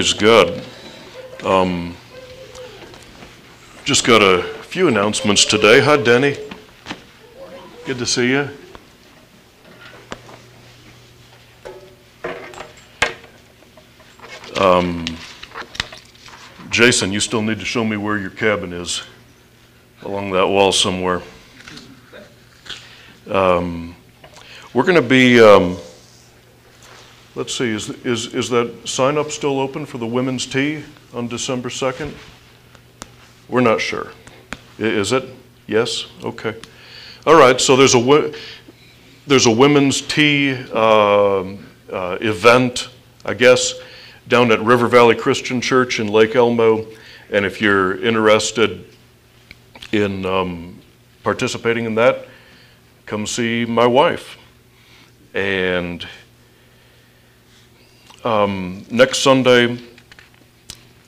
God. Um, just got a few announcements today. Hi, Denny. Good to see you. Um, Jason, you still need to show me where your cabin is along that wall somewhere. Um, we're going to be, um, let's see, is, is, is that sign up still open for the women's tea on December 2nd? We're not sure. Is it? Yes? Okay. All right, so there's a, there's a women's tea um, uh, event, I guess, down at River Valley Christian Church in Lake Elmo. And if you're interested in um, participating in that, come see my wife. And um, next Sunday,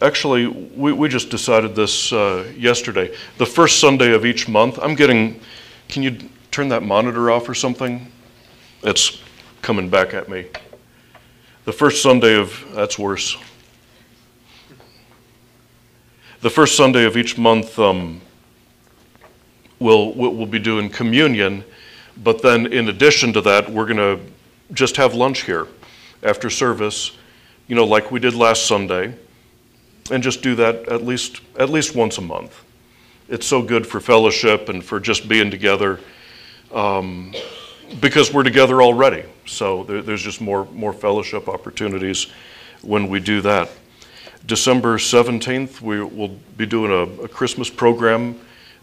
actually, we, we just decided this uh, yesterday. The first Sunday of each month, I'm getting, can you turn that monitor off or something? It's coming back at me. The first Sunday of, that's worse. The first Sunday of each month, um, we'll, we'll we'll be doing communion, but then in addition to that, we're going to just have lunch here after service, you know, like we did last Sunday, and just do that at least, at least once a month. It's so good for fellowship and for just being together um, because we're together already. So there, there's just more, more fellowship opportunities when we do that. December 17th, we will be doing a, a Christmas program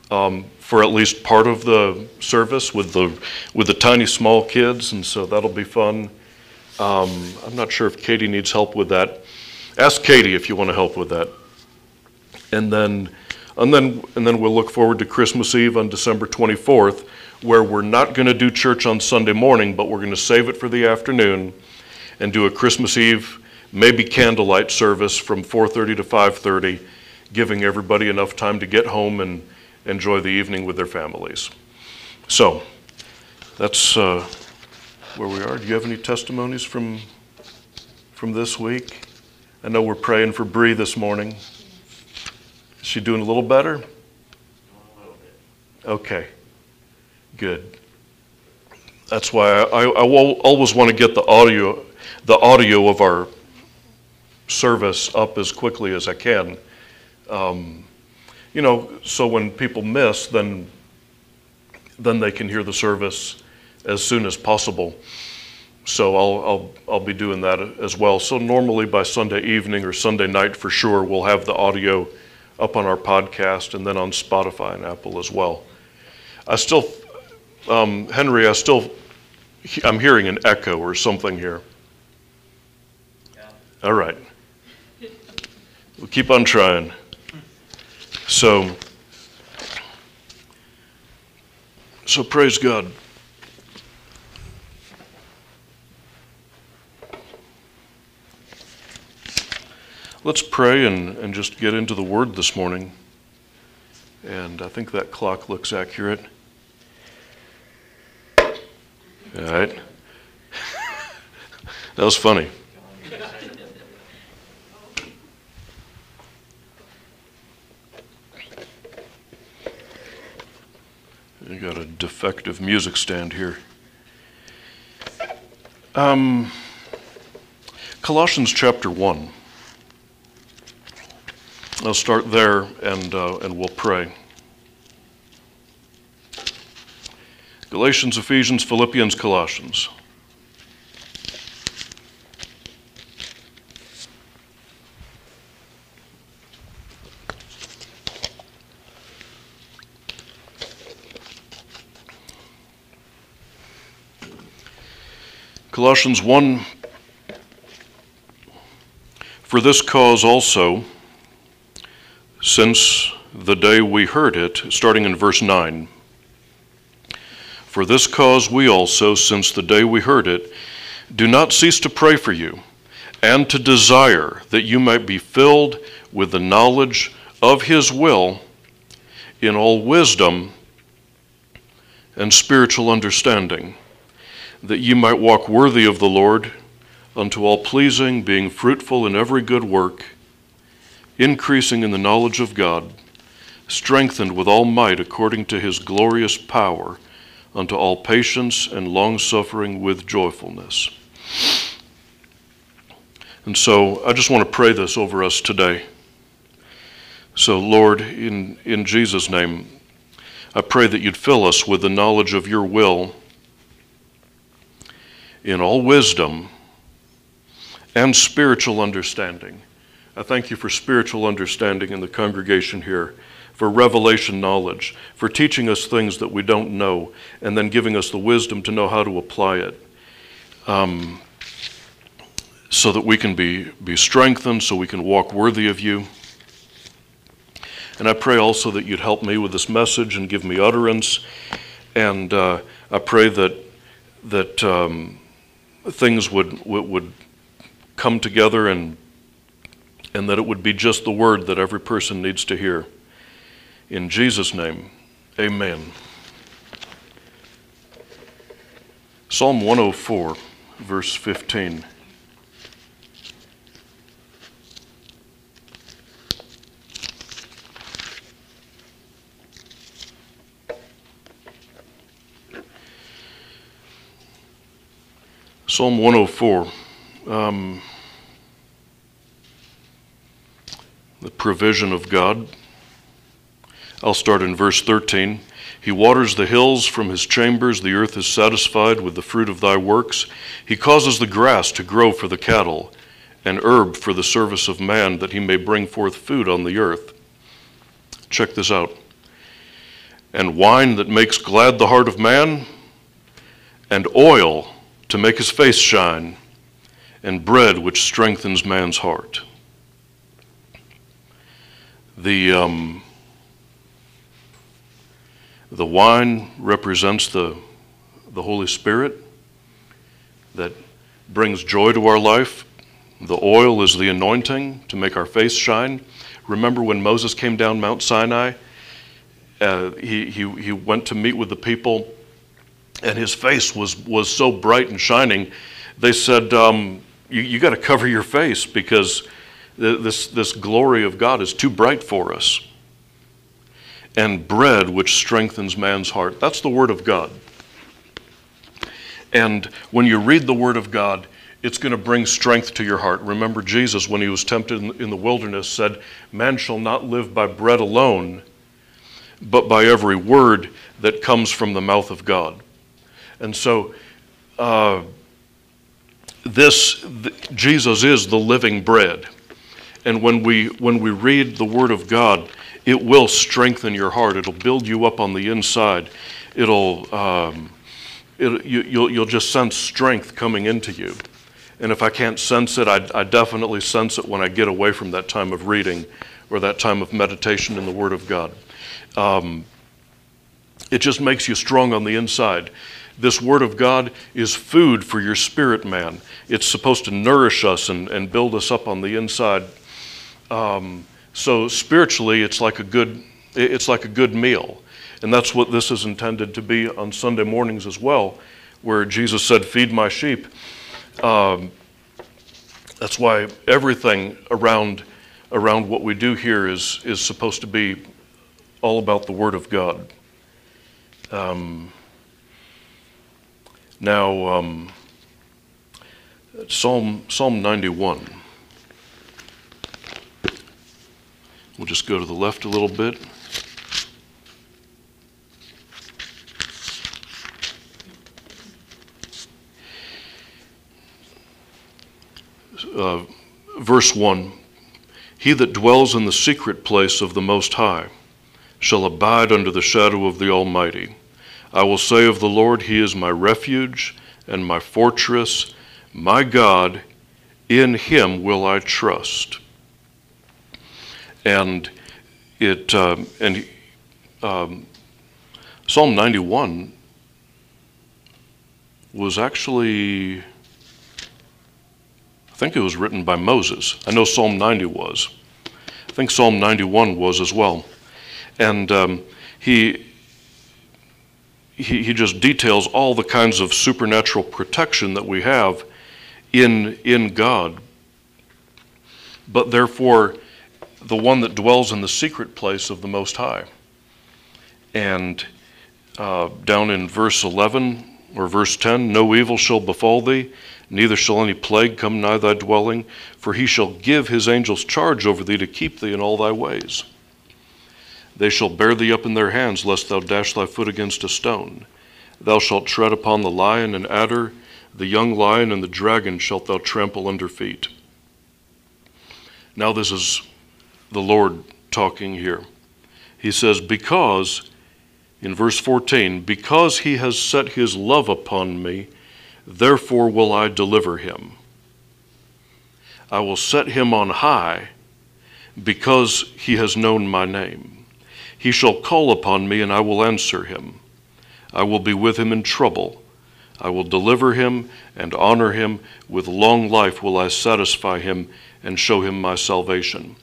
um, for at least part of the service with the, with the tiny small kids, and so that'll be fun. Um, I'm not sure if Katie needs help with that. Ask Katie if you want to help with that. And then, and then, and then we'll look forward to Christmas Eve on December 24th, where we're not going to do church on Sunday morning, but we're going to save it for the afternoon and do a Christmas Eve, maybe candlelight service from 4:30 to 5:30, giving everybody enough time to get home and enjoy the evening with their families. So, that's uh, where we are. Do you have any testimonies from from this week? I know we're praying for Bree this morning. Is she doing a little better? Okay, good. That's why I, I, always want to get the audio, the audio of our service up as quickly as I can. Um, you know, so when people miss, then then they can hear the service as soon as possible. So I'll, I'll, I'll be doing that as well. So normally by Sunday evening or Sunday night for sure, we'll have the audio up on our podcast and then on Spotify and Apple as well. I still, um, Henry, I still, I'm hearing an echo or something here. All right. We'll keep on trying. So, so praise God. Let's pray and, and just get into the Word this morning. And I think that clock looks accurate. All right. that was funny. You got a defective music stand here. Um, Colossians chapter 1. I'll start there and, uh, and we'll pray. Galatians, Ephesians, Philippians, Colossians. Colossians 1 For this cause also, since the day we heard it, starting in verse 9. For this cause we also, since the day we heard it, do not cease to pray for you, and to desire that you might be filled with the knowledge of His will in all wisdom and spiritual understanding, that you might walk worthy of the Lord, unto all pleasing, being fruitful in every good work, increasing in the knowledge of God, strengthened with all might according to his glorious power, unto all patience and long-suffering with joyfulness. And so I just want to pray this over us today. So, Lord, in, in Jesus' name, I pray that you'd fill us with the knowledge of your will in all wisdom and spiritual understanding. I thank you for spiritual understanding in the congregation here, for revelation knowledge, for teaching us things that we don't know, and then giving us the wisdom to know how to apply it. Um, so that we can be, be strengthened, so we can walk worthy of you. And I pray also that you'd help me with this message and give me utterance. And uh, I pray that, that um, things would, would, come together and, and that it would be just the word that every person needs to hear. In Jesus' name, amen. Psalm 104, verse 15. Psalm 104. Um, the provision of God. I'll start in verse 13. He waters the hills from his chambers. The earth is satisfied with the fruit of thy works. He causes the grass to grow for the cattle, and herb for the service of man, that he may bring forth food on the earth. Check this out. And wine that makes glad the heart of man, and oil to make his face shine, and bread which strengthens man's heart. The, um, the wine represents the, the Holy Spirit that brings joy to our life. The oil is the anointing to make our face shine. Remember when Moses came down Mount Sinai? Uh, he, he, he went to meet with the people and his face was, was so bright and shining, they said, um, You, you got to cover your face because this, this glory of God is too bright for us. And bread, which strengthens man's heart. That's the Word of God. And when you read the Word of God, it's going to bring strength to your heart. Remember, Jesus, when he was tempted in the wilderness, said, Man shall not live by bread alone, but by every word that comes from the mouth of God. And so, uh, this Jesus is the living bread, and when we when we read the Word of God, it will strengthen your heart. It'll build you up on the inside. It'll um, it, you, you'll you'll just sense strength coming into you. And if I can't sense it, I, I definitely sense it when I get away from that time of reading or that time of meditation in the Word of God. Um, it just makes you strong on the inside this Word of God is food for your spirit man. It's supposed to nourish us and, and build us up on the inside. Um, so spiritually, it's like a good it's like a good meal, and that's what this is intended to be on Sunday mornings as well, where Jesus said, "Feed my sheep." Um, that's why everything around around what we do here is is supposed to be all about the Word of God. Um, now, um, Psalm, Psalm 91. We'll just go to the left a little bit. Uh, verse 1 He that dwells in the secret place of the Most High shall abide under the shadow of the Almighty. I will say of the Lord, He is my refuge and my fortress, my God, in Him will I trust. And it uh, and um, Psalm 91 was actually, I think it was written by Moses. I know Psalm 90 was. I think Psalm 91 was as well. And um, he he, he just details all the kinds of supernatural protection that we have in, in God, but therefore the one that dwells in the secret place of the Most High. And uh, down in verse 11 or verse 10 No evil shall befall thee, neither shall any plague come nigh thy dwelling, for he shall give his angels charge over thee to keep thee in all thy ways. They shall bear thee up in their hands, lest thou dash thy foot against a stone. Thou shalt tread upon the lion and adder, the young lion and the dragon shalt thou trample under feet. Now, this is the Lord talking here. He says, Because, in verse 14, because he has set his love upon me, therefore will I deliver him. I will set him on high because he has known my name. He shall call upon me, and I will answer him. I will be with him in trouble. I will deliver him and honor him. With long life will I satisfy him and show him my salvation.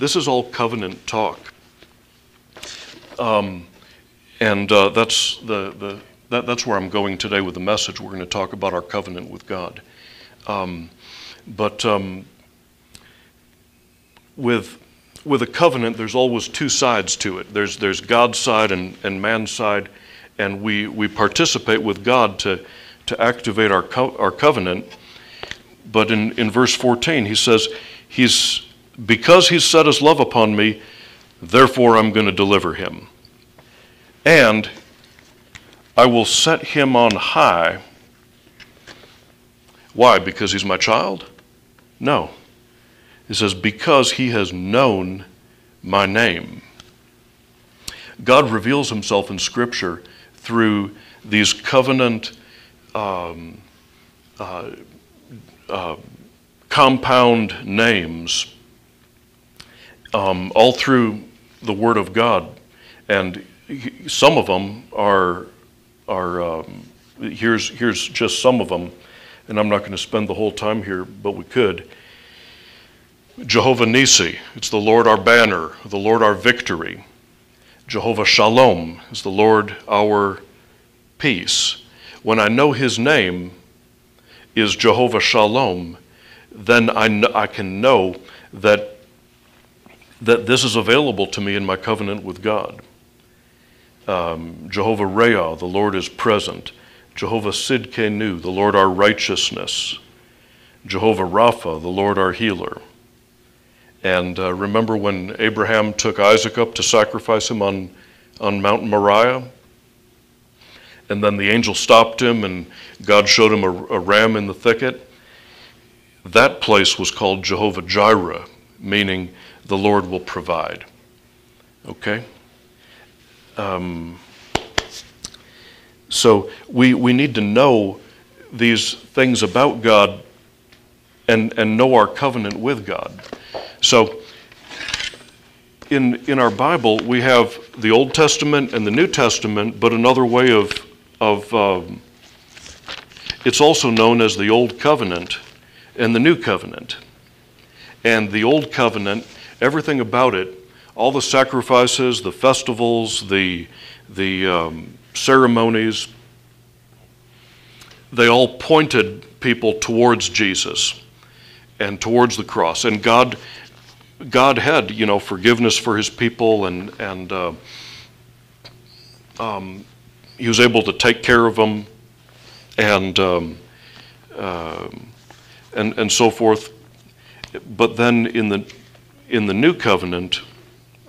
This is all covenant talk. Um, and uh, that's, the, the, that, that's where I'm going today with the message. We're going to talk about our covenant with God. Um, but um, with, with a covenant, there's always two sides to it there's, there's God's side and, and man's side, and we, we participate with God to, to activate our, co- our covenant. But in, in verse 14, he says, He's because he's set his love upon me, therefore I'm going to deliver him. And I will set him on high. Why? Because he's my child? No. It says, because he has known my name. God reveals himself in Scripture through these covenant um, uh, uh, compound names um, all through the Word of God, and some of them are are um, here's here's just some of them, and I'm not going to spend the whole time here, but we could. Jehovah Nisi, it's the Lord our banner, the Lord our victory. Jehovah Shalom is the Lord our peace. When I know His name is Jehovah Shalom, then I, kn- I can know that that this is available to me in my covenant with God. Um, Jehovah Reah, the Lord is present. Jehovah Sidkenu, the Lord our righteousness. Jehovah Rapha, the Lord our healer. And uh, remember when Abraham took Isaac up to sacrifice him on, on Mount Moriah? And then the angel stopped him, and God showed him a, a ram in the thicket. That place was called Jehovah Jireh, meaning the Lord will provide. Okay? Um, so we, we need to know these things about God and, and know our covenant with God. So in, in our Bible, we have the Old Testament and the New Testament, but another way of, of um, it's also known as the Old Covenant and the New Covenant. And the Old Covenant everything about it, all the sacrifices, the festivals, the, the um, ceremonies, they all pointed people towards Jesus and towards the cross. And God, God had, you know, forgiveness for His people, and and uh, um, He was able to take care of them, and um, uh, and and so forth. But then in the in the new covenant,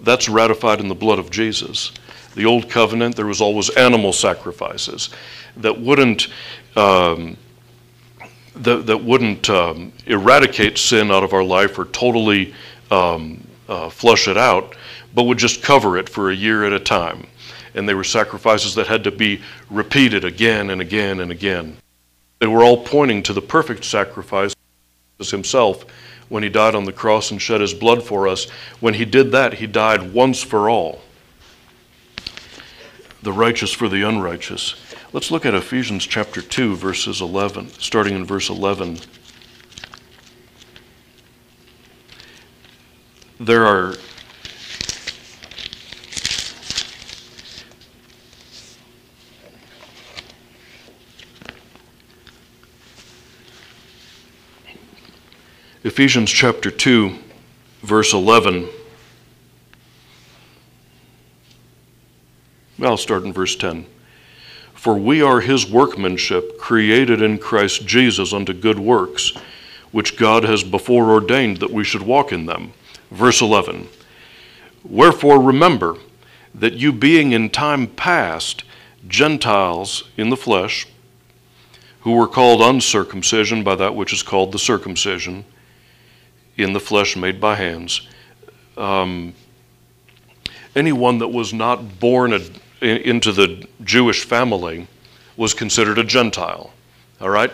that's ratified in the blood of Jesus. The old covenant, there was always animal sacrifices that wouldn't um, that, that wouldn't um, eradicate sin out of our life or totally um, uh, flush it out, but would just cover it for a year at a time. And they were sacrifices that had to be repeated again and again and again. They were all pointing to the perfect sacrifice himself when he died on the cross and shed his blood for us. When he did that, he died once for all. The righteous for the unrighteous. Let's look at Ephesians chapter 2, verses 11, starting in verse 11. There are Ephesians chapter 2, verse 11. I'll start in verse 10. For we are his workmanship, created in Christ Jesus unto good works, which God has before ordained that we should walk in them. Verse 11. Wherefore remember that you being in time past Gentiles in the flesh, who were called uncircumcision by that which is called the circumcision, in the flesh made by hands. Um, anyone that was not born a, into the Jewish family was considered a Gentile. All right?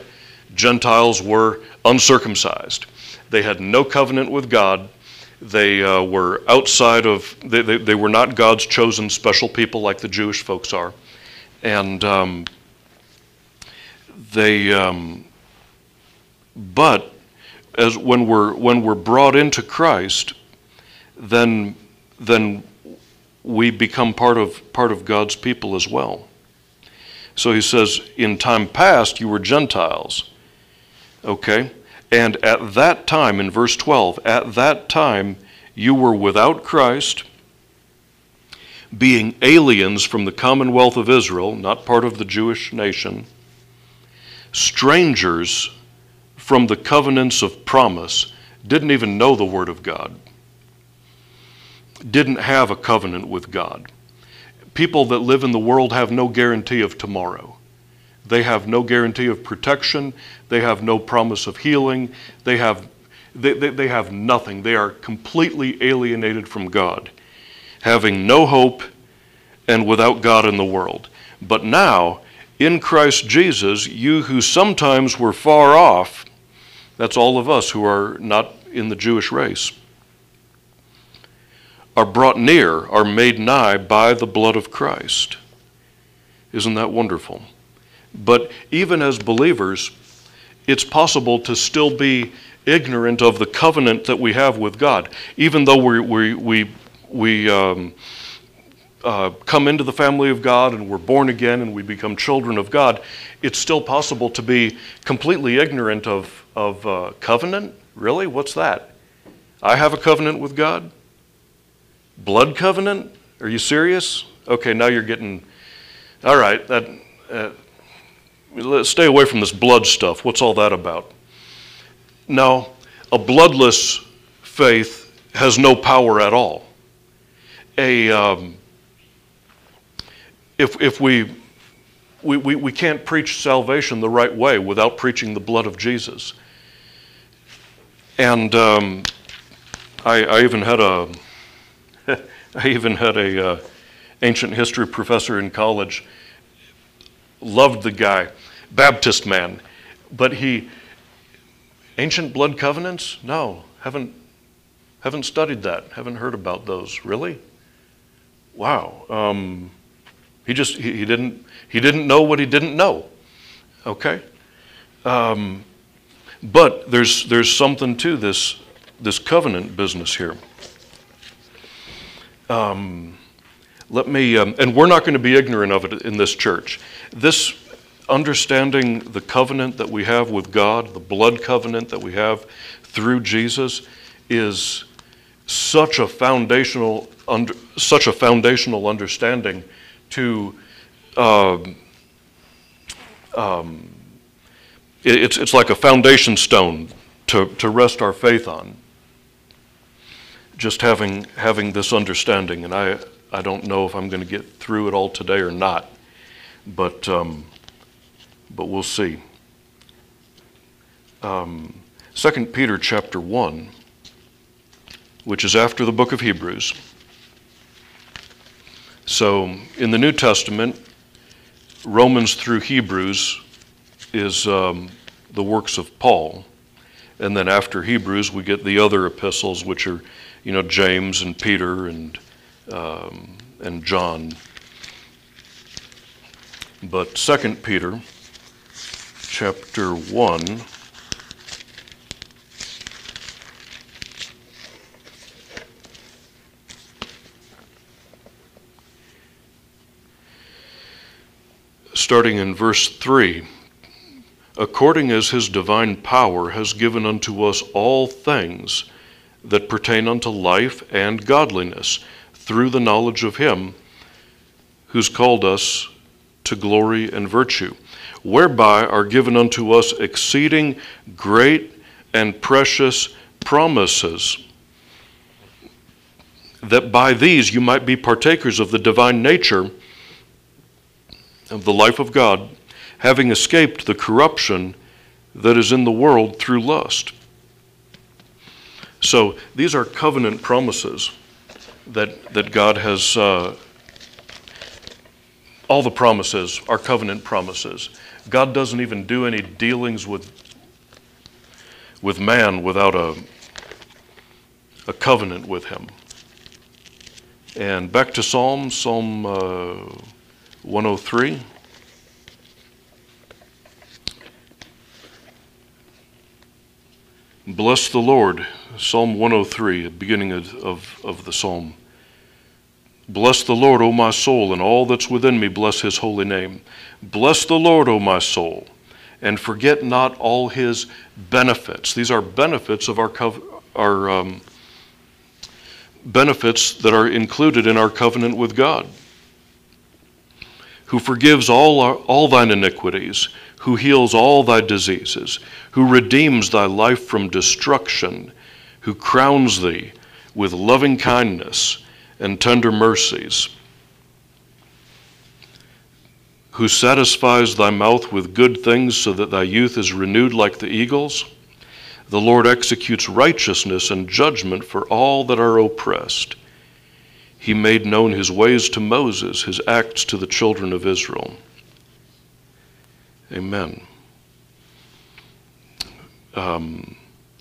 Gentiles were uncircumcised. They had no covenant with God. They uh, were outside of, they, they, they, were not God's chosen special people like the Jewish folks are. And um, they, um, but as when we're, when we're brought into Christ, then, then we become part of, part of God's people as well. So he says, in time past, you were Gentiles. Okay? And at that time, in verse 12, at that time, you were without Christ, being aliens from the commonwealth of Israel, not part of the Jewish nation, strangers from the covenants of promise, didn't even know the Word of God didn't have a covenant with God. People that live in the world have no guarantee of tomorrow. They have no guarantee of protection. They have no promise of healing. They have, they, they, they have nothing. They are completely alienated from God, having no hope and without God in the world. But now, in Christ Jesus, you who sometimes were far off, that's all of us who are not in the Jewish race are brought near, are made nigh by the blood of Christ. Isn't that wonderful? But even as believers, it's possible to still be ignorant of the covenant that we have with God. Even though we, we, we, we um, uh, come into the family of God and we're born again and we become children of God, it's still possible to be completely ignorant of, of uh, covenant. Really? What's that? I have a covenant with God? Blood covenant? Are you serious? Okay, now you're getting. All right, that. Uh, let's stay away from this blood stuff. What's all that about? Now, a bloodless faith has no power at all. A, um, if, if we, we, we, we can't preach salvation the right way without preaching the blood of Jesus. And um, I, I even had a, I even had a uh, ancient history professor in college. Loved the guy, Baptist man, but he ancient blood covenants? No, haven't haven't studied that. Haven't heard about those. Really? Wow. Um, he just he, he, didn't he didn't know what he didn't know. Okay. Um, but there's there's something to this this covenant business here. Um, let me, um, and we're not going to be ignorant of it in this church. This understanding the covenant that we have with God, the blood covenant that we have through Jesus, is such a foundational, under, such a foundational understanding to. Uh, um, it, it's, it's like a foundation stone to, to rest our faith on just having having this understanding, and I I don't know if I'm going to get through it all today or not, but um, but we'll see. Um, 2 Peter chapter one, which is after the book of Hebrews. So in the New Testament, Romans through Hebrews is um, the works of Paul. And then after Hebrews, we get the other epistles, which are you know, James and Peter and, um, and John. But Second Peter chapter 1. Starting in verse 3 according as his divine power has given unto us all things that pertain unto life and godliness, through the knowledge of him who's called us to glory and virtue, whereby are given unto us exceeding great and precious promises, that by these you might be partakers of the divine nature of the life of God, having escaped the corruption that is in the world through lust. So these are covenant promises that, that God has. Uh, all the promises are covenant promises. God doesn't even do any dealings with, with man without a, a covenant with him. And back to Psalm, Psalm uh, 103. Bless the Lord, Psalm 103, beginning of, of, of the psalm. Bless the Lord, O my soul, and all that's within me, bless his holy name. Bless the Lord, O my soul, and forget not all his benefits. These are benefits of our, our um, benefits that are included in our covenant with God. Who forgives all, our, all thine iniquities, who heals all thy diseases, who redeems thy life from destruction, who crowns thee with loving kindness and tender mercies, who satisfies thy mouth with good things so that thy youth is renewed like the eagles. The Lord executes righteousness and judgment for all that are oppressed. He made known his ways to Moses, his acts to the children of Israel. Amen. Um,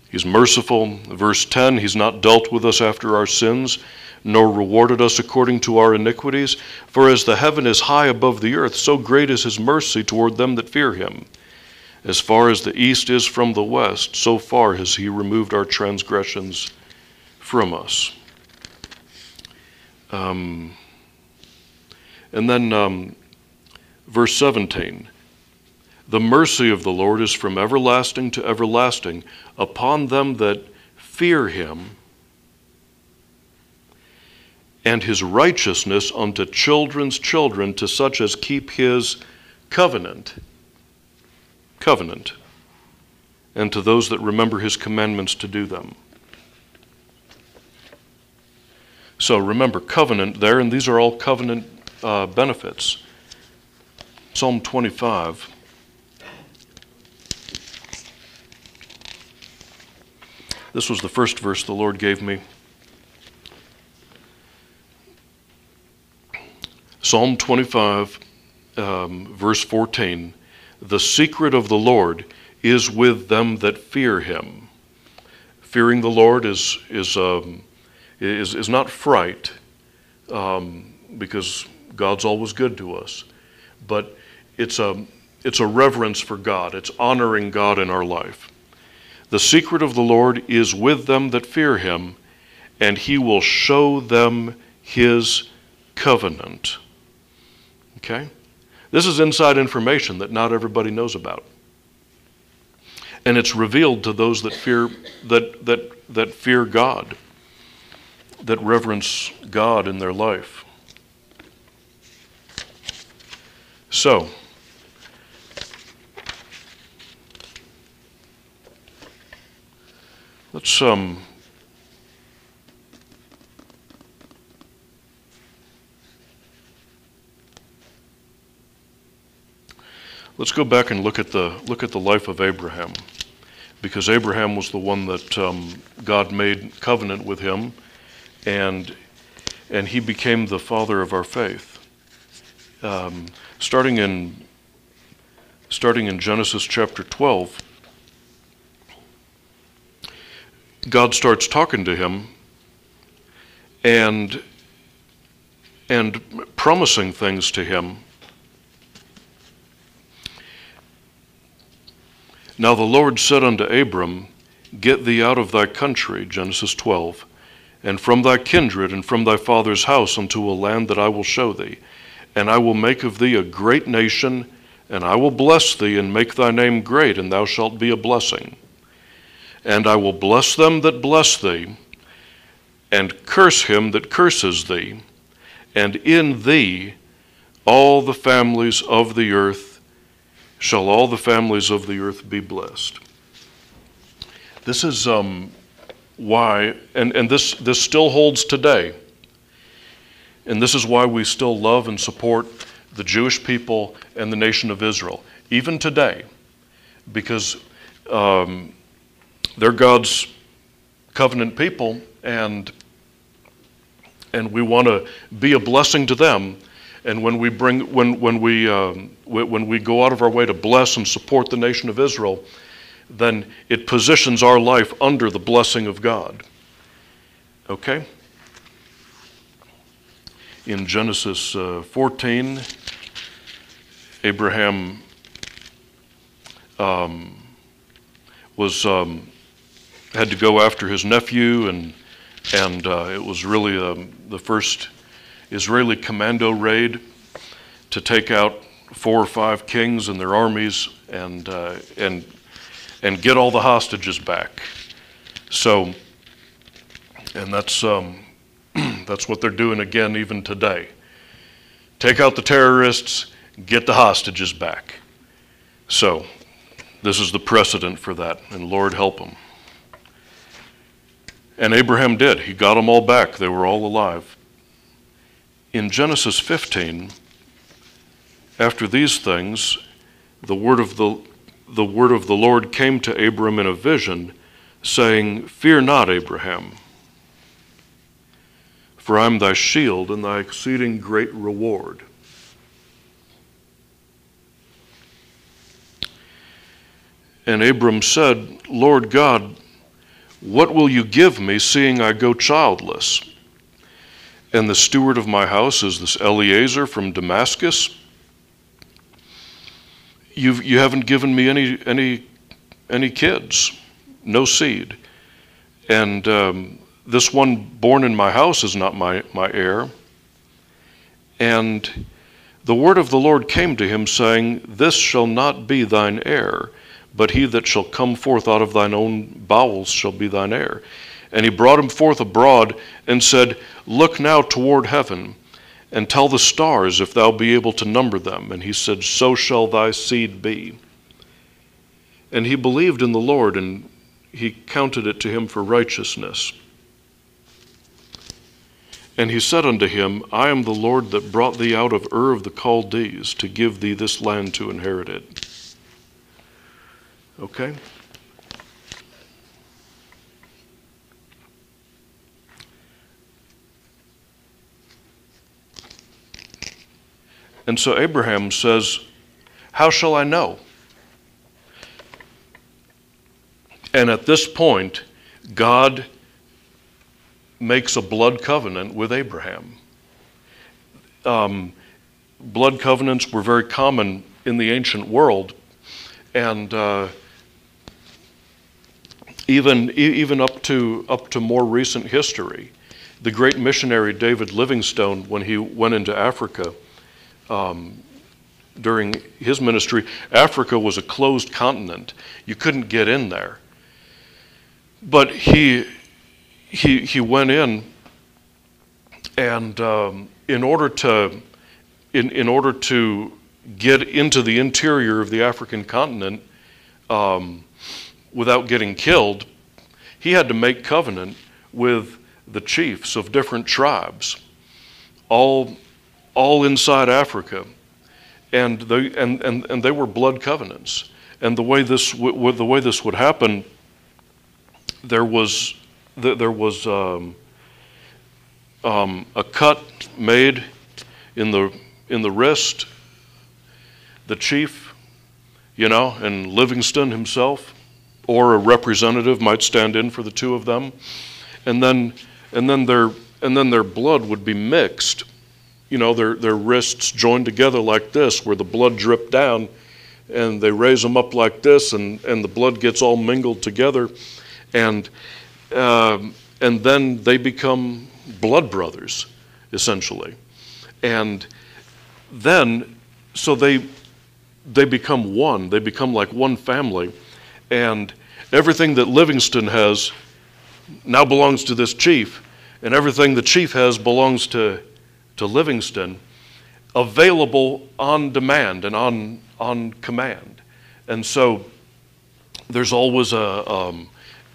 he's merciful. Verse 10 He's not dealt with us after our sins nor rewarded us according to our iniquities. For as the heaven is high above the earth, so great is his mercy toward them that fear him. As far as the east is from the west, so far has he removed our transgressions from us. Um, and then um, verse 17 The mercy of the Lord is from everlasting to everlasting upon them that fear him and his righteousness unto children's children, to such as keep his covenant. Covenant. And to those that remember his commandments to do them. So remember, covenant there, and these are all covenant uh, benefits. Psalm 25. This was the first verse the Lord gave me Psalm 25, um, verse 14 The secret of the Lord is with them that fear him. Fearing the Lord is, is, um, is, is not fright, um, because God's always good to us, but it's a, it's a reverence for God, it's honoring God in our life. The secret of the Lord is with them that fear him, and he will show them his covenant. Okay? This is inside information that not everybody knows about. And it's revealed to those that fear that that that fear God, that reverence God in their life. So, let's um, Let's go back and look at the look at the life of Abraham, because Abraham was the one that um, God made covenant with him, and and he became the father of our faith. Um, starting in starting in Genesis chapter 12, God starts talking to him and and promising things to him Now the Lord said unto Abram, Get thee out of thy country, Genesis 12, and from thy kindred and from thy father's house unto a land that I will show thee. And I will make of thee a great nation, And I will bless thee and make thy name great, and thou shalt be a blessing. And I will bless them that bless thee, and curse him that curses thee. And in thee all the families of the earth shall all the families of the earth be blessed. This is um, why, and, and this, this still holds today. And this is why we still love and support the Jewish people and the nation of Israel, even today, because um, they're God's covenant people, and and we want to be a blessing to them. And when we bring, when when we um, when we go out of our way to bless and support the nation of Israel, then it positions our life under the blessing of God. Okay in Genesis uh, 14, Abraham um, was um, had to go after his nephew, and and uh, it was really um, the first Israeli commando raid to take out four or five kings and their armies, and uh, and and get all the hostages back. So, and that's um, that's what they're doing again even today. Take out the terrorists, get the hostages back. So, this is the precedent for that, and Lord help them. And Abraham did. He got them all back. They were all alive. In Genesis 15, after these things, the word of the, the word of the Lord came to Abram in a vision, saying, Fear not, Abraham. For I am thy shield and thy exceeding great reward. And Abram said, Lord God, what will you give me, seeing I go childless? And the steward of my house is this Eliezer from Damascus. You've, you haven't given me any, any, any kids, no seed. And um, this one born in my house is not my, my heir. And the word of the Lord came to him, saying, This shall not be thine heir, but he that shall come forth out of thine own bowels shall be thine heir. And he brought him forth abroad and said, Look now toward heaven, and tell the stars if thou be able to number them. And he said, So shall thy seed be. And he believed in the Lord, and he counted it to him for righteousness. And he said unto him, I am the Lord that brought thee out of Ur of the Chaldees to give thee this land to inherit it. Okay? And so Abraham says, How shall I know? And at this point, God makes a blood covenant with Abraham. Um, blood covenants were very common in the ancient world, and uh, even even up to up to more recent history, the great missionary David Livingstone, when he went into Africa. Um, during his ministry, Africa was a closed continent. You couldn't get in there. But he he, he went in and um, in order to in, in order to get into the interior of the African continent um, without getting killed, he had to make covenant with the chiefs of different tribes, all, all inside Africa. And they, and, and, and they were blood covenants. And the way, this, w- the way this would happen, there was there was um, um, a cut made in the in the wrist. The chief, you know, and Livingstone himself, or a representative might stand in for the two of them, and then and then their and then their blood would be mixed. You know, their their wrists joined together like this, where the blood dripped down, and they raise them up like this, and and the blood gets all mingled together, and um, and then they become blood brothers, essentially. And then, so they, they become one. They become like one family. And everything that Livingstone has now belongs to this chief, and everything the chief has belongs to, to Livingstone, available on demand and on, on command. And so there's always a, um,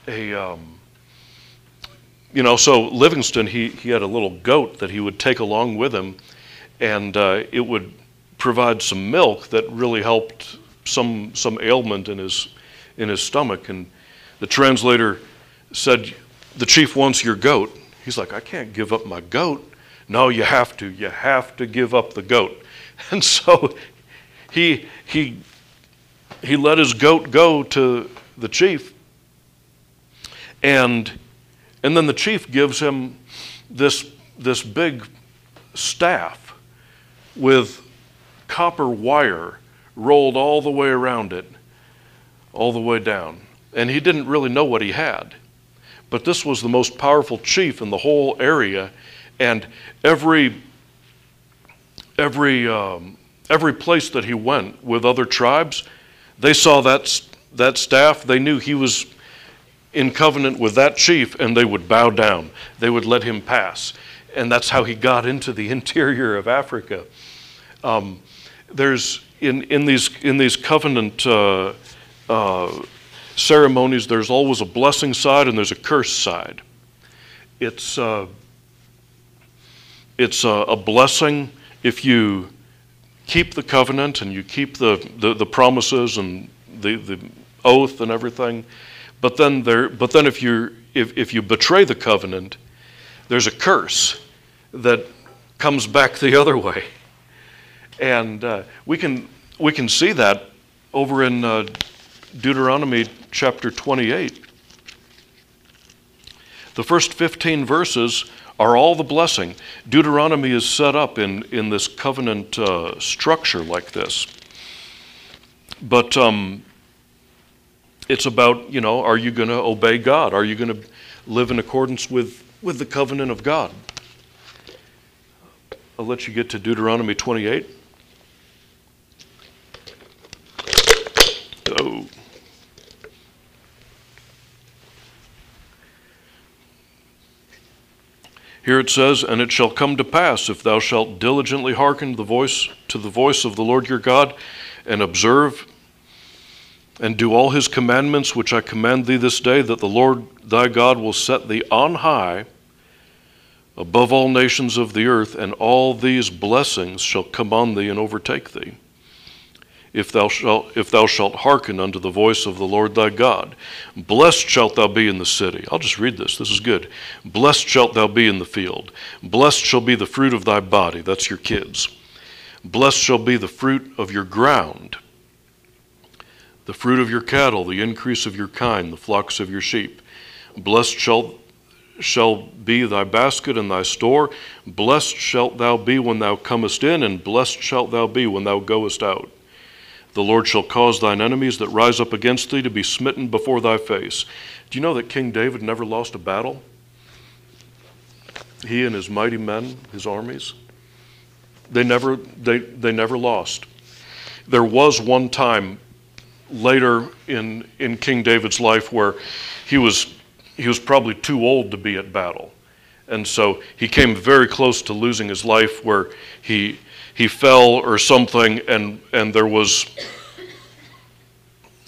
a um, you know, so Livingstone, he, he had a little goat that he would take along with him, and uh, it would provide some milk that really helped some, some ailment in his, in his stomach. And the translator said, The chief wants your goat. He's like, I can't give up my goat. No, you have to. You have to give up the goat. And so he, he, he let his goat go to the chief. And, and then the chief gives him this, this big staff with copper wire rolled all the way around it, all the way down. And he didn't really know what he had. But this was the most powerful chief in the whole area, and every every um, every place that he went with other tribes, they saw that that staff. They knew he was in covenant with that chief, and they would bow down. They would let him pass, and that's how he got into the interior of Africa. Um, there's in in these in these covenant. Uh, uh, ceremonies, there's always a blessing side and there's a curse side. It's, uh, it's a, a, blessing if you keep the covenant and you keep the, the, the promises and the, the oath and everything. But then, there, but then if, you if, if you betray the covenant, there's a curse that comes back the other way. And uh, we, can, we can see that over in uh, Deuteronomy chapter 28. The first 15 verses are all the blessing. Deuteronomy is set up in, in this covenant uh, structure like this. But um, it's about, you know, are you going to obey God? Are you going to live in accordance with, with the covenant of God? I'll let you get to Deuteronomy 28. Oh. Here it says, And it shall come to pass, if thou shalt diligently hearken the voice to the voice of the Lord your God, and observe and do all his commandments which I command thee this day, that the Lord thy God will set thee on high above all nations of the earth, and all these blessings shall come on thee and overtake thee if thou shalt if thou shalt hearken unto the voice of the Lord thy God. Blessed shalt thou be in the city. I'll just read this. This is good. Blessed shalt thou be in the field. Blessed shall be the fruit of thy body. That's your kids. Blessed shall be the fruit of your ground, the fruit of your cattle, the increase of your kind, the flocks of your sheep. Blessed shall shall be thy basket and thy store. Blessed shalt thou be when thou comest in, and blessed shalt thou be when thou goest out. The Lord shall cause thine enemies that rise up against thee to be smitten before thy face. Do you know that King David never lost a battle? He and his mighty men, his armies, they never, they, they never lost. There was one time later in, in King David's life where he was, he was probably too old to be at battle. And so he came very close to losing his life where he, he fell or something, and, and there was,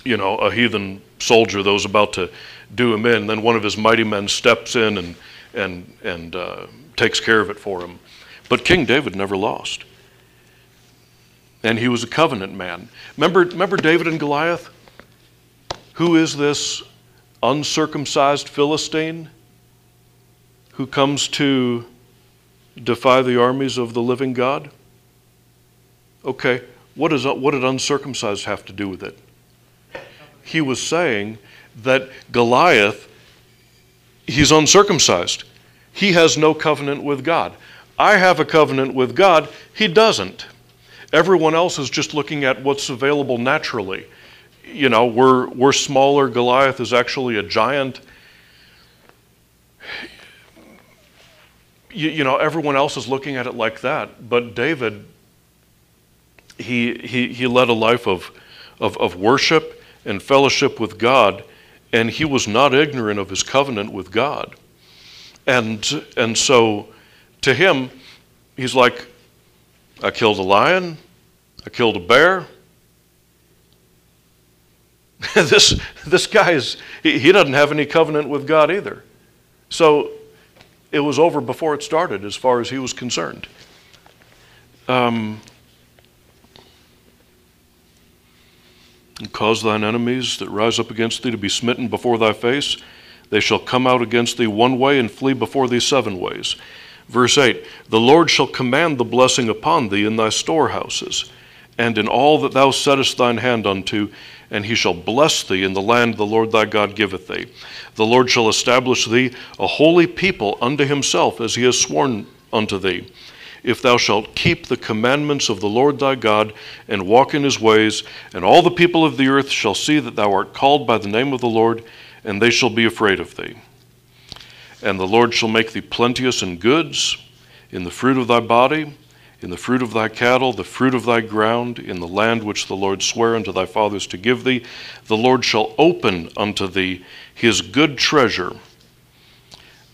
you know, a heathen soldier that was about to do him in. Then one of his mighty men steps in and, and, and uh, takes care of it for him. But King David never lost. And he was a covenant man. Remember, remember David and Goliath? Who is this uncircumcised Philistine who comes to defy the armies of the living God? Okay, what, is, what did uncircumcised have to do with it? He was saying that Goliath, he's uncircumcised. He has no covenant with God. I have a covenant with God, he doesn't. Everyone else is just looking at what's available naturally. You know, we're, we're smaller, Goliath is actually a giant. You, you know, everyone else is looking at it like that, but David he, he, he led a life of, of, of worship and fellowship with God, and he was not ignorant of his covenant with God. And, and so to him, he's like, I killed a lion, I killed a bear. this, this guy is, he, he doesn't have any covenant with God either. So it was over before it started as far as he was concerned. Um, and cause thine enemies that rise up against thee to be smitten before thy face. They shall come out against thee one way and flee before thee seven ways. Verse 8 The Lord shall command the blessing upon thee in thy storehouses, and in all that thou settest thine hand unto, and he shall bless thee in the land the Lord thy God giveth thee. The Lord shall establish thee a holy people unto himself, as he has sworn unto thee. If thou shalt keep the commandments of the Lord thy God, and walk in his ways, and all the people of the earth shall see that thou art called by the name of the Lord, and they shall be afraid of thee. And the Lord shall make thee plenteous in goods, in the fruit of thy body, in the fruit of thy cattle, the fruit of thy ground, in the land which the Lord sware unto thy fathers to give thee. The Lord shall open unto thee his good treasure,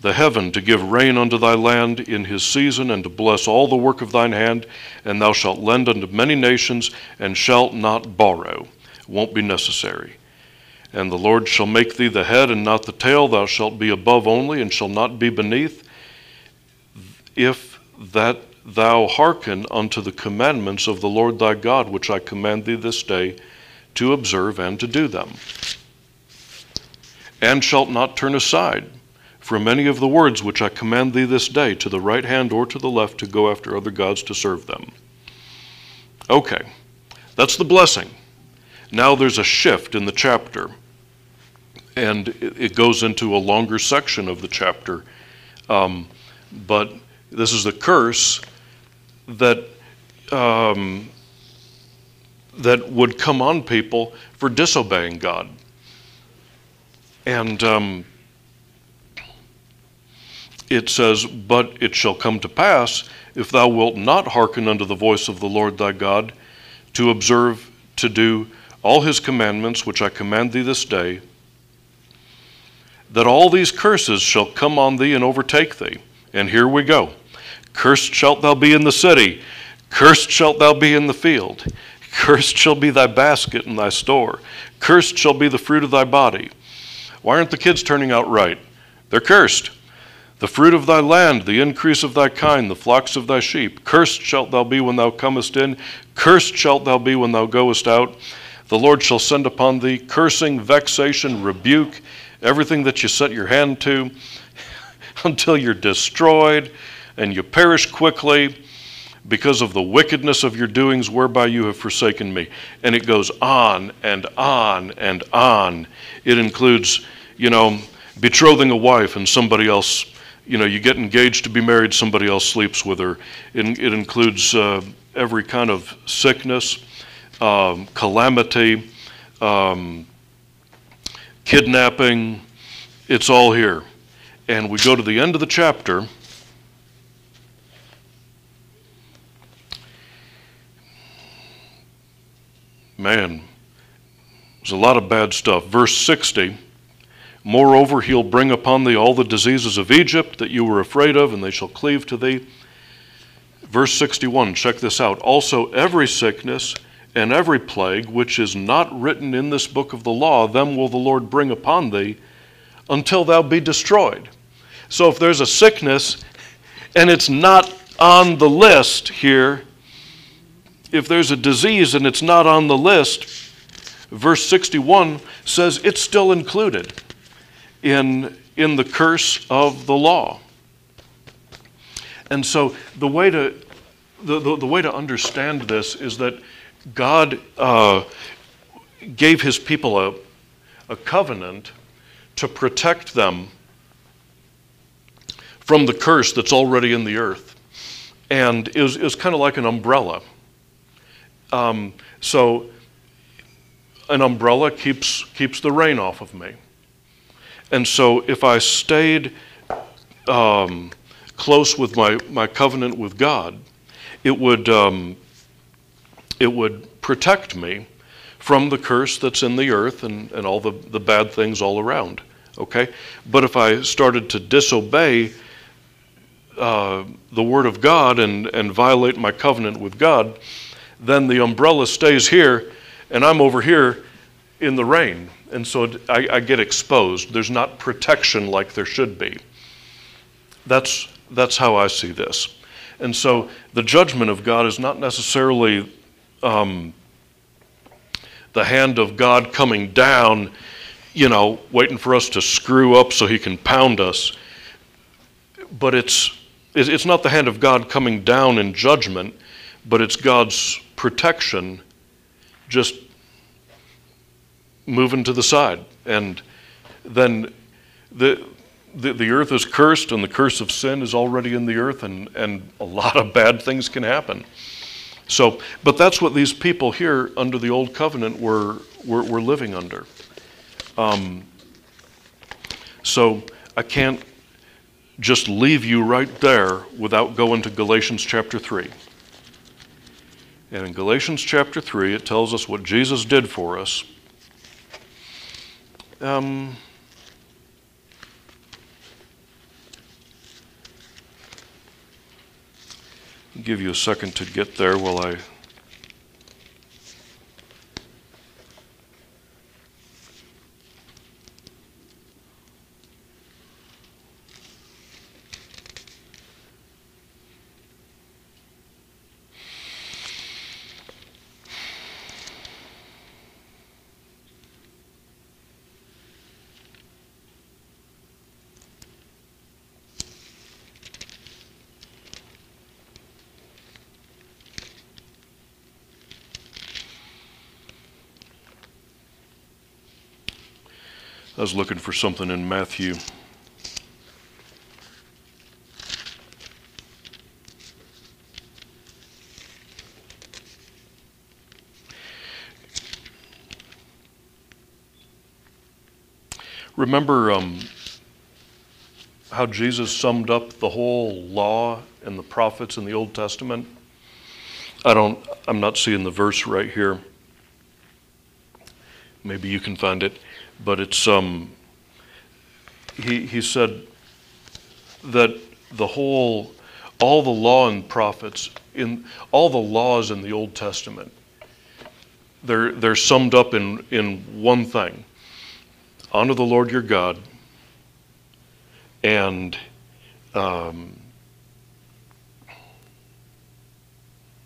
the heaven, to give rain unto thy land in his season, and to bless all the work of thine hand. And thou shalt lend unto many nations, and shalt not borrow. It won't be necessary. And the Lord shall make thee the head and not the tail. Thou shalt be above only and shall not be beneath. If that thou hearken unto the commandments of the Lord thy God, which I command thee this day, to observe and to do them. And shalt not turn aside from any of the words which I command thee this day, to the right hand or to the left, to go after other gods to serve them. Okay, that's the blessing. Now there's a shift in the chapter and it goes into a longer section of the chapter. Um, but this is the curse that um, that would come on people for disobeying God. And um, it says, But it shall come to pass, if thou wilt not hearken unto the voice of the Lord thy God, to observe to do all his commandments which I command thee this day, that all these curses shall come on thee and overtake thee. And here we go. Cursed shalt thou be in the city, cursed shalt thou be in the field. Cursed shall be thy basket and thy store. Cursed shall be the fruit of thy body. Why aren't the kids turning out right? They're cursed. The fruit of thy land, the increase of thy kind, the flocks of thy sheep. Cursed shalt thou be when thou comest in. Cursed shalt thou be when thou goest out. The Lord shall send upon thee cursing, vexation, rebuke, everything that you set your hand to until you're destroyed and you perish quickly because of the wickedness of your doings whereby you have forsaken me. And it goes on and on and on. It includes, you know, betrothing a wife and somebody else, you know, you get engaged to be married, somebody else sleeps with her. It, it includes uh, every kind of sickness, um, calamity, um, kidnapping, it's all here. And we go to the end of the chapter. Man, there's a lot of bad stuff. Verse 60 Moreover, he'll bring upon thee all the diseases of Egypt that you were afraid of, and they shall cleave to thee. Verse 61, check this out. Also, every sickness and every plague which is not written in this book of the law, them will the Lord bring upon thee until thou be destroyed. So if there's a sickness and it's not on the list here, if there's a disease and it's not on the list, verse 61 says it's still included in, in the curse of the law. And so the way to, the, the, the way to understand this is that God uh, gave his people a, a covenant to protect them from the curse that's already in the earth. And was, was kind of like an umbrella. Um, so an umbrella keeps, keeps the rain off of me. And so if I stayed um, close with my, my covenant with God, it would, um, it would protect me from the curse that's in the earth and, and all the, the bad things all around. Okay? But if I started to disobey uh, the Word of God and, and violate my covenant with God, then the umbrella stays here and I'm over here in the rain. And so I, I get exposed. There's not protection like there should be. That's, that's how I see this. And so the judgment of God is not necessarily um, the hand of God coming down, you know, waiting for us to screw up so he can pound us. But it's, it's not the hand of God coming down in judgment, but it's God's protection just moving to the side. And then the, the, the earth is cursed, and the curse of sin is already in the earth, and, and a lot of bad things can happen. So, but that's what these people here under the old covenant were, were, were living under. Um, so I can't just leave you right there without going to Galatians chapter 3. And in Galatians chapter 3, it tells us what Jesus did for us. Um, give you a second to get there while I I was looking for something in Matthew. Remember um, how Jesus summed up the whole law and the prophets in the Old Testament? I don't, I'm not seeing the verse right here. Maybe you can find it. But it's um, he he said that the whole all the law and prophets in all the laws in the Old Testament they're they're summed up in in one thing. Honor the Lord your God and um,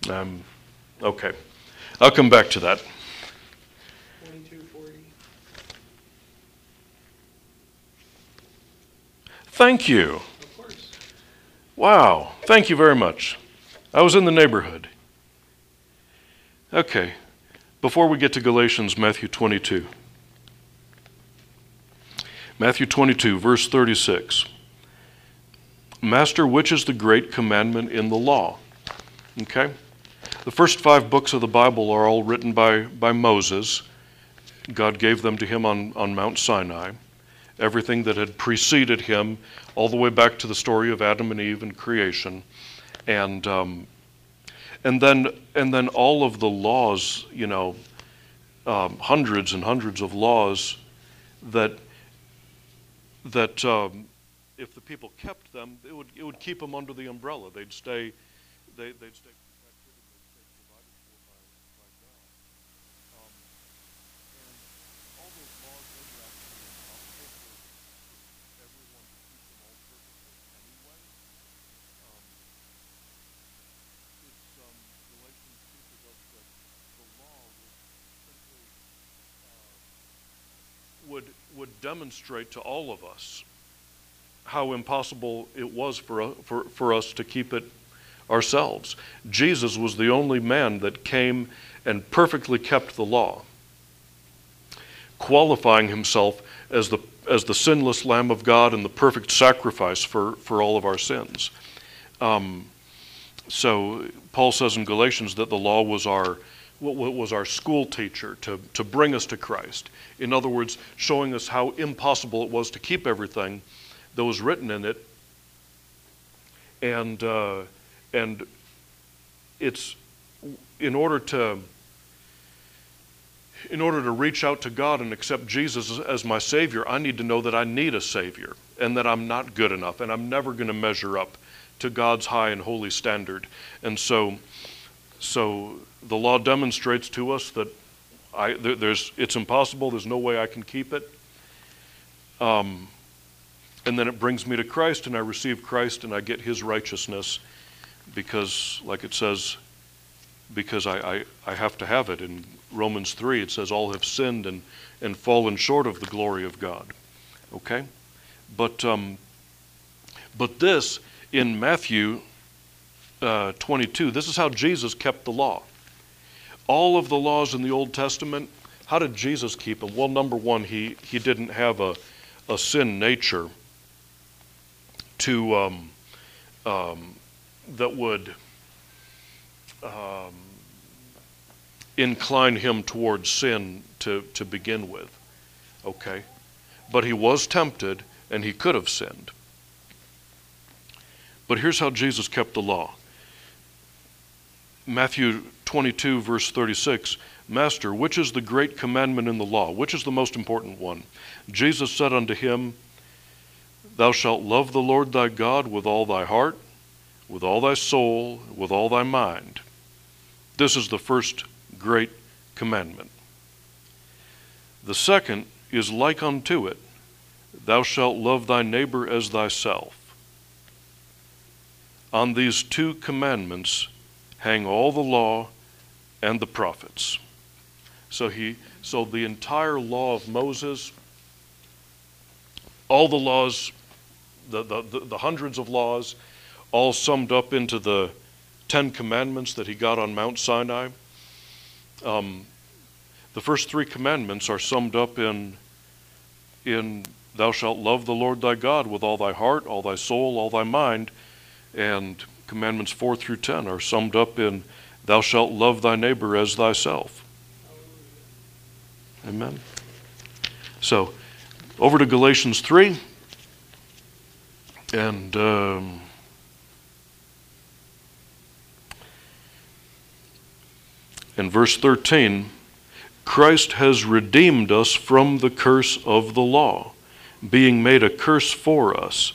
um, okay. I'll come back to that Thank you. Of course. Wow. Thank you very much. I was in the neighborhood. Okay. Before we get to Galatians, Matthew 22. Matthew 22, verse 36. Master, which is the great commandment in the law? Okay? The first five books of the Bible are all written by, by Moses. God gave them to him on, on Mount Sinai everything that had preceded him, all the way back to the story of Adam and Eve and creation, and um, and then and then all of the laws, you know, um, hundreds and hundreds of laws that that um, if the people kept them, it would it would keep them under the umbrella. They'd stay, they, they'd stay. would, would demonstrate to all of us how impossible it was for, for, for us to keep it ourselves. Jesus was the only man that came and perfectly kept the law, qualifying himself as the, as the sinless Lamb of God and the perfect sacrifice for, for all of our sins. Um, so Paul says in Galatians that the law was our was our school teacher to, to bring us to Christ. In other words, showing us how impossible it was to keep everything that was written in it. And, uh, and it's in order to in order to reach out to God and accept Jesus as my Savior, I need to know that I need a Savior and that I'm not good enough and I'm never going to measure up to God's high and holy standard. And so, so the law demonstrates to us that I, there, there's, it's impossible, there's no way I can keep it. Um, and then it brings me to Christ, and I receive Christ, and I get His righteousness because, like it says, because I, I, I have to have it. In Romans 3, it says, All have sinned and, and fallen short of the glory of God. Okay? But, um, but this, in Matthew uh, 22, this is how Jesus kept the law. All of the laws in the Old Testament, how did Jesus keep them? Well, number one, he, he didn't have a, a sin nature to um, um, that would um, incline him towards sin to, to begin with. Okay? But he was tempted and he could have sinned. But here's how Jesus kept the law Matthew 22, verse 36 Master, which is the great commandment in the law? Which is the most important one? Jesus said unto him, Thou shalt love the Lord thy God with all thy heart, with all thy soul, with all thy mind. This is the first great commandment. The second is like unto it Thou shalt love thy neighbor as thyself. On these two commandments hang all the law and the prophets. So he so the entire law of Moses, all the laws, the, the, the, hundreds of laws, all summed up into the Ten Commandments that he got on Mount Sinai. Um, the first three commandments are summed up in, in Thou shalt love the Lord thy God with all thy heart, all thy soul, all thy mind. And commandments 4 through 10 are summed up in Thou shalt love thy neighbor as thyself. Amen. So, over to Galatians 3. And. Um, in verse 13, Christ has redeemed us from the curse of the law, being made a curse for us.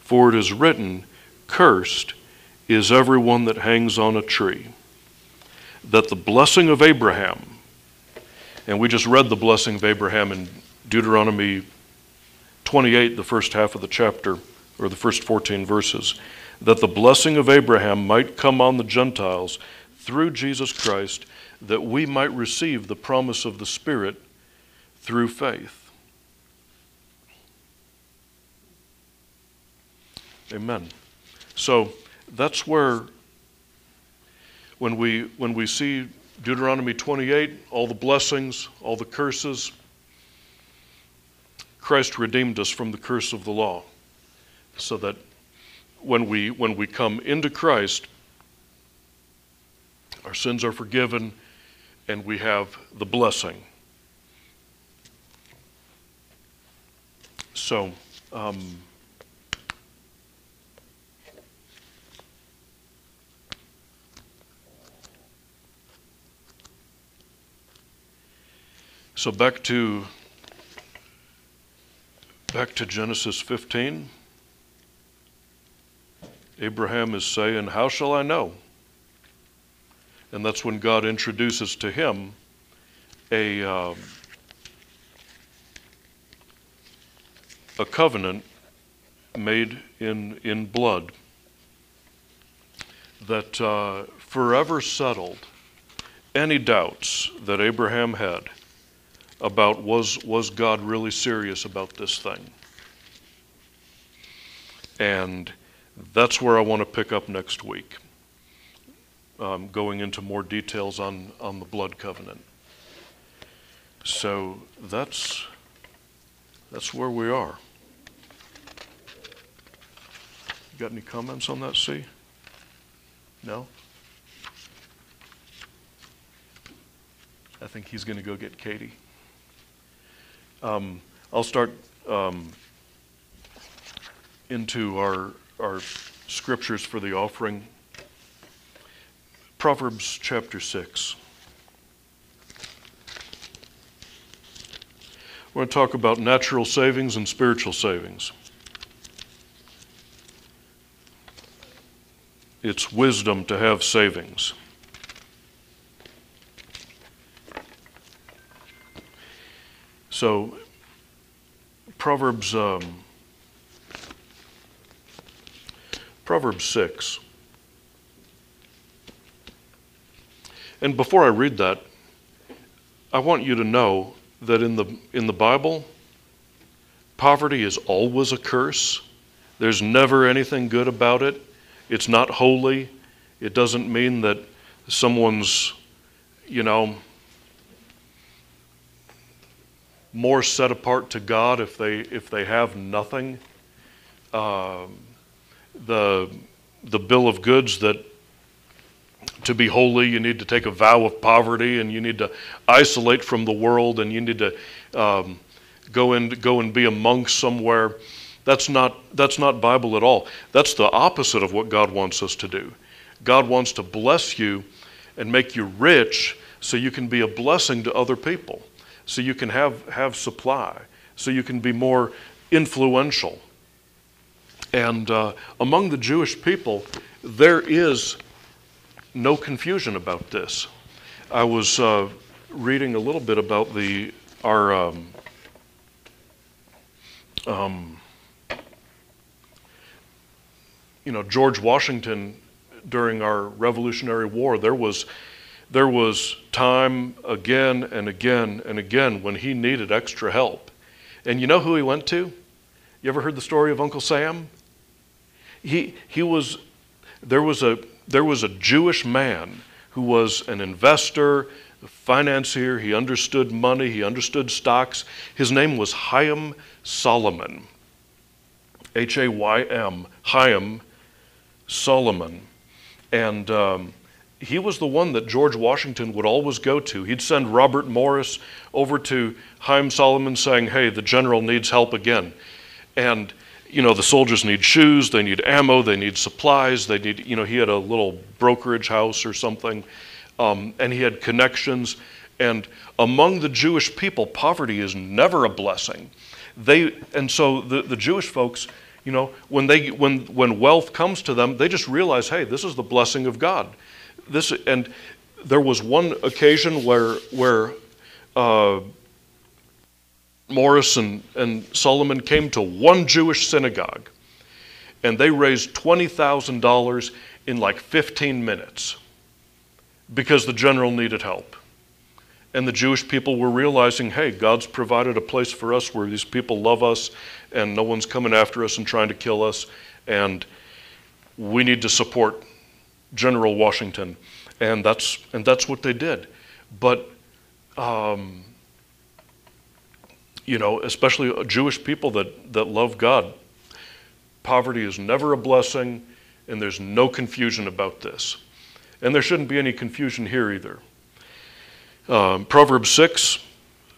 For it is written, Cursed is everyone that hangs on a tree. That the blessing of Abraham, and we just read the blessing of Abraham in Deuteronomy 28, the first half of the chapter, or the first 14 verses, that the blessing of Abraham might come on the Gentiles through Jesus Christ, that we might receive the promise of the Spirit through faith. Amen. So that's where, when we, when we see Deuteronomy 28, all the blessings, all the curses, Christ redeemed us from the curse of the law. So that when we, when we come into Christ, our sins are forgiven and we have the blessing. So, um, so back to back to Genesis 15. Abraham is saying, How shall I know? And that's when God introduces to him a, um, a covenant made in, in blood that uh, forever settled any doubts that Abraham had about was, was God really serious about this thing? And that's where I want to pick up next week um, going into more details on, on the blood covenant. So that's, that's where we are. Got any comments on that, C? No? I think he's going to go get Katie. Um, I'll start um, into our, our scriptures for the offering Proverbs chapter 6. We're going to talk about natural savings and spiritual savings. It's wisdom to have savings. So, Proverbs, um, Proverbs 6. And before I read that, I want you to know that in the, in the Bible, poverty is always a curse. There's never anything good about it. It's not holy. It doesn't mean that someone's, you know, more set apart to God if they if they have nothing. Um, the the bill of goods that to be holy, you need to take a vow of poverty, and you need to isolate from the world, and you need to um, go and go and be a monk somewhere. That's not that's not Bible at all. That's the opposite of what God wants us to do. God wants to bless you and make you rich so you can be a blessing to other people, so you can have have supply, so you can be more influential. And uh, among the Jewish people, there is no confusion about this. I was uh, reading a little bit about the our um, um, you know George Washington during our Revolutionary War. There was there was time again and again and again when he needed extra help, and you know who he went to? You ever heard the story of Uncle Sam? He he was there was a there was a Jewish man who was an investor, a financier. He understood money, he understood stocks. His name was Haym Salomon. H A Y M, Haym Salomon. And um, he was the one that George Washington would always go to. He'd send Robert Morris over to Haym Salomon saying, Hey, the general needs help again. And you know, the soldiers need shoes, they need ammo, they need supplies, they need, you know, he had a little brokerage house or something, um, and he had connections. And among the Jewish people, poverty is never a blessing. They, and so the, the Jewish folks, you know, when, they, when, when wealth comes to them, they just realize, hey, this is the blessing of God. This, and there was one occasion where, where uh, Morris and, and Salomon came to one Jewish synagogue and they raised $20,000 in like 15 minutes because the general needed help. And the Jewish people were realizing, hey, God's provided a place for us where these people love us and no one's coming after us and trying to kill us. And we need to support General Washington. And that's, and that's what they did. But um, you know, especially Jewish people that, that love God. Poverty is never a blessing, and there's no confusion about this. And there shouldn't be any confusion here either. Um, Proverbs 6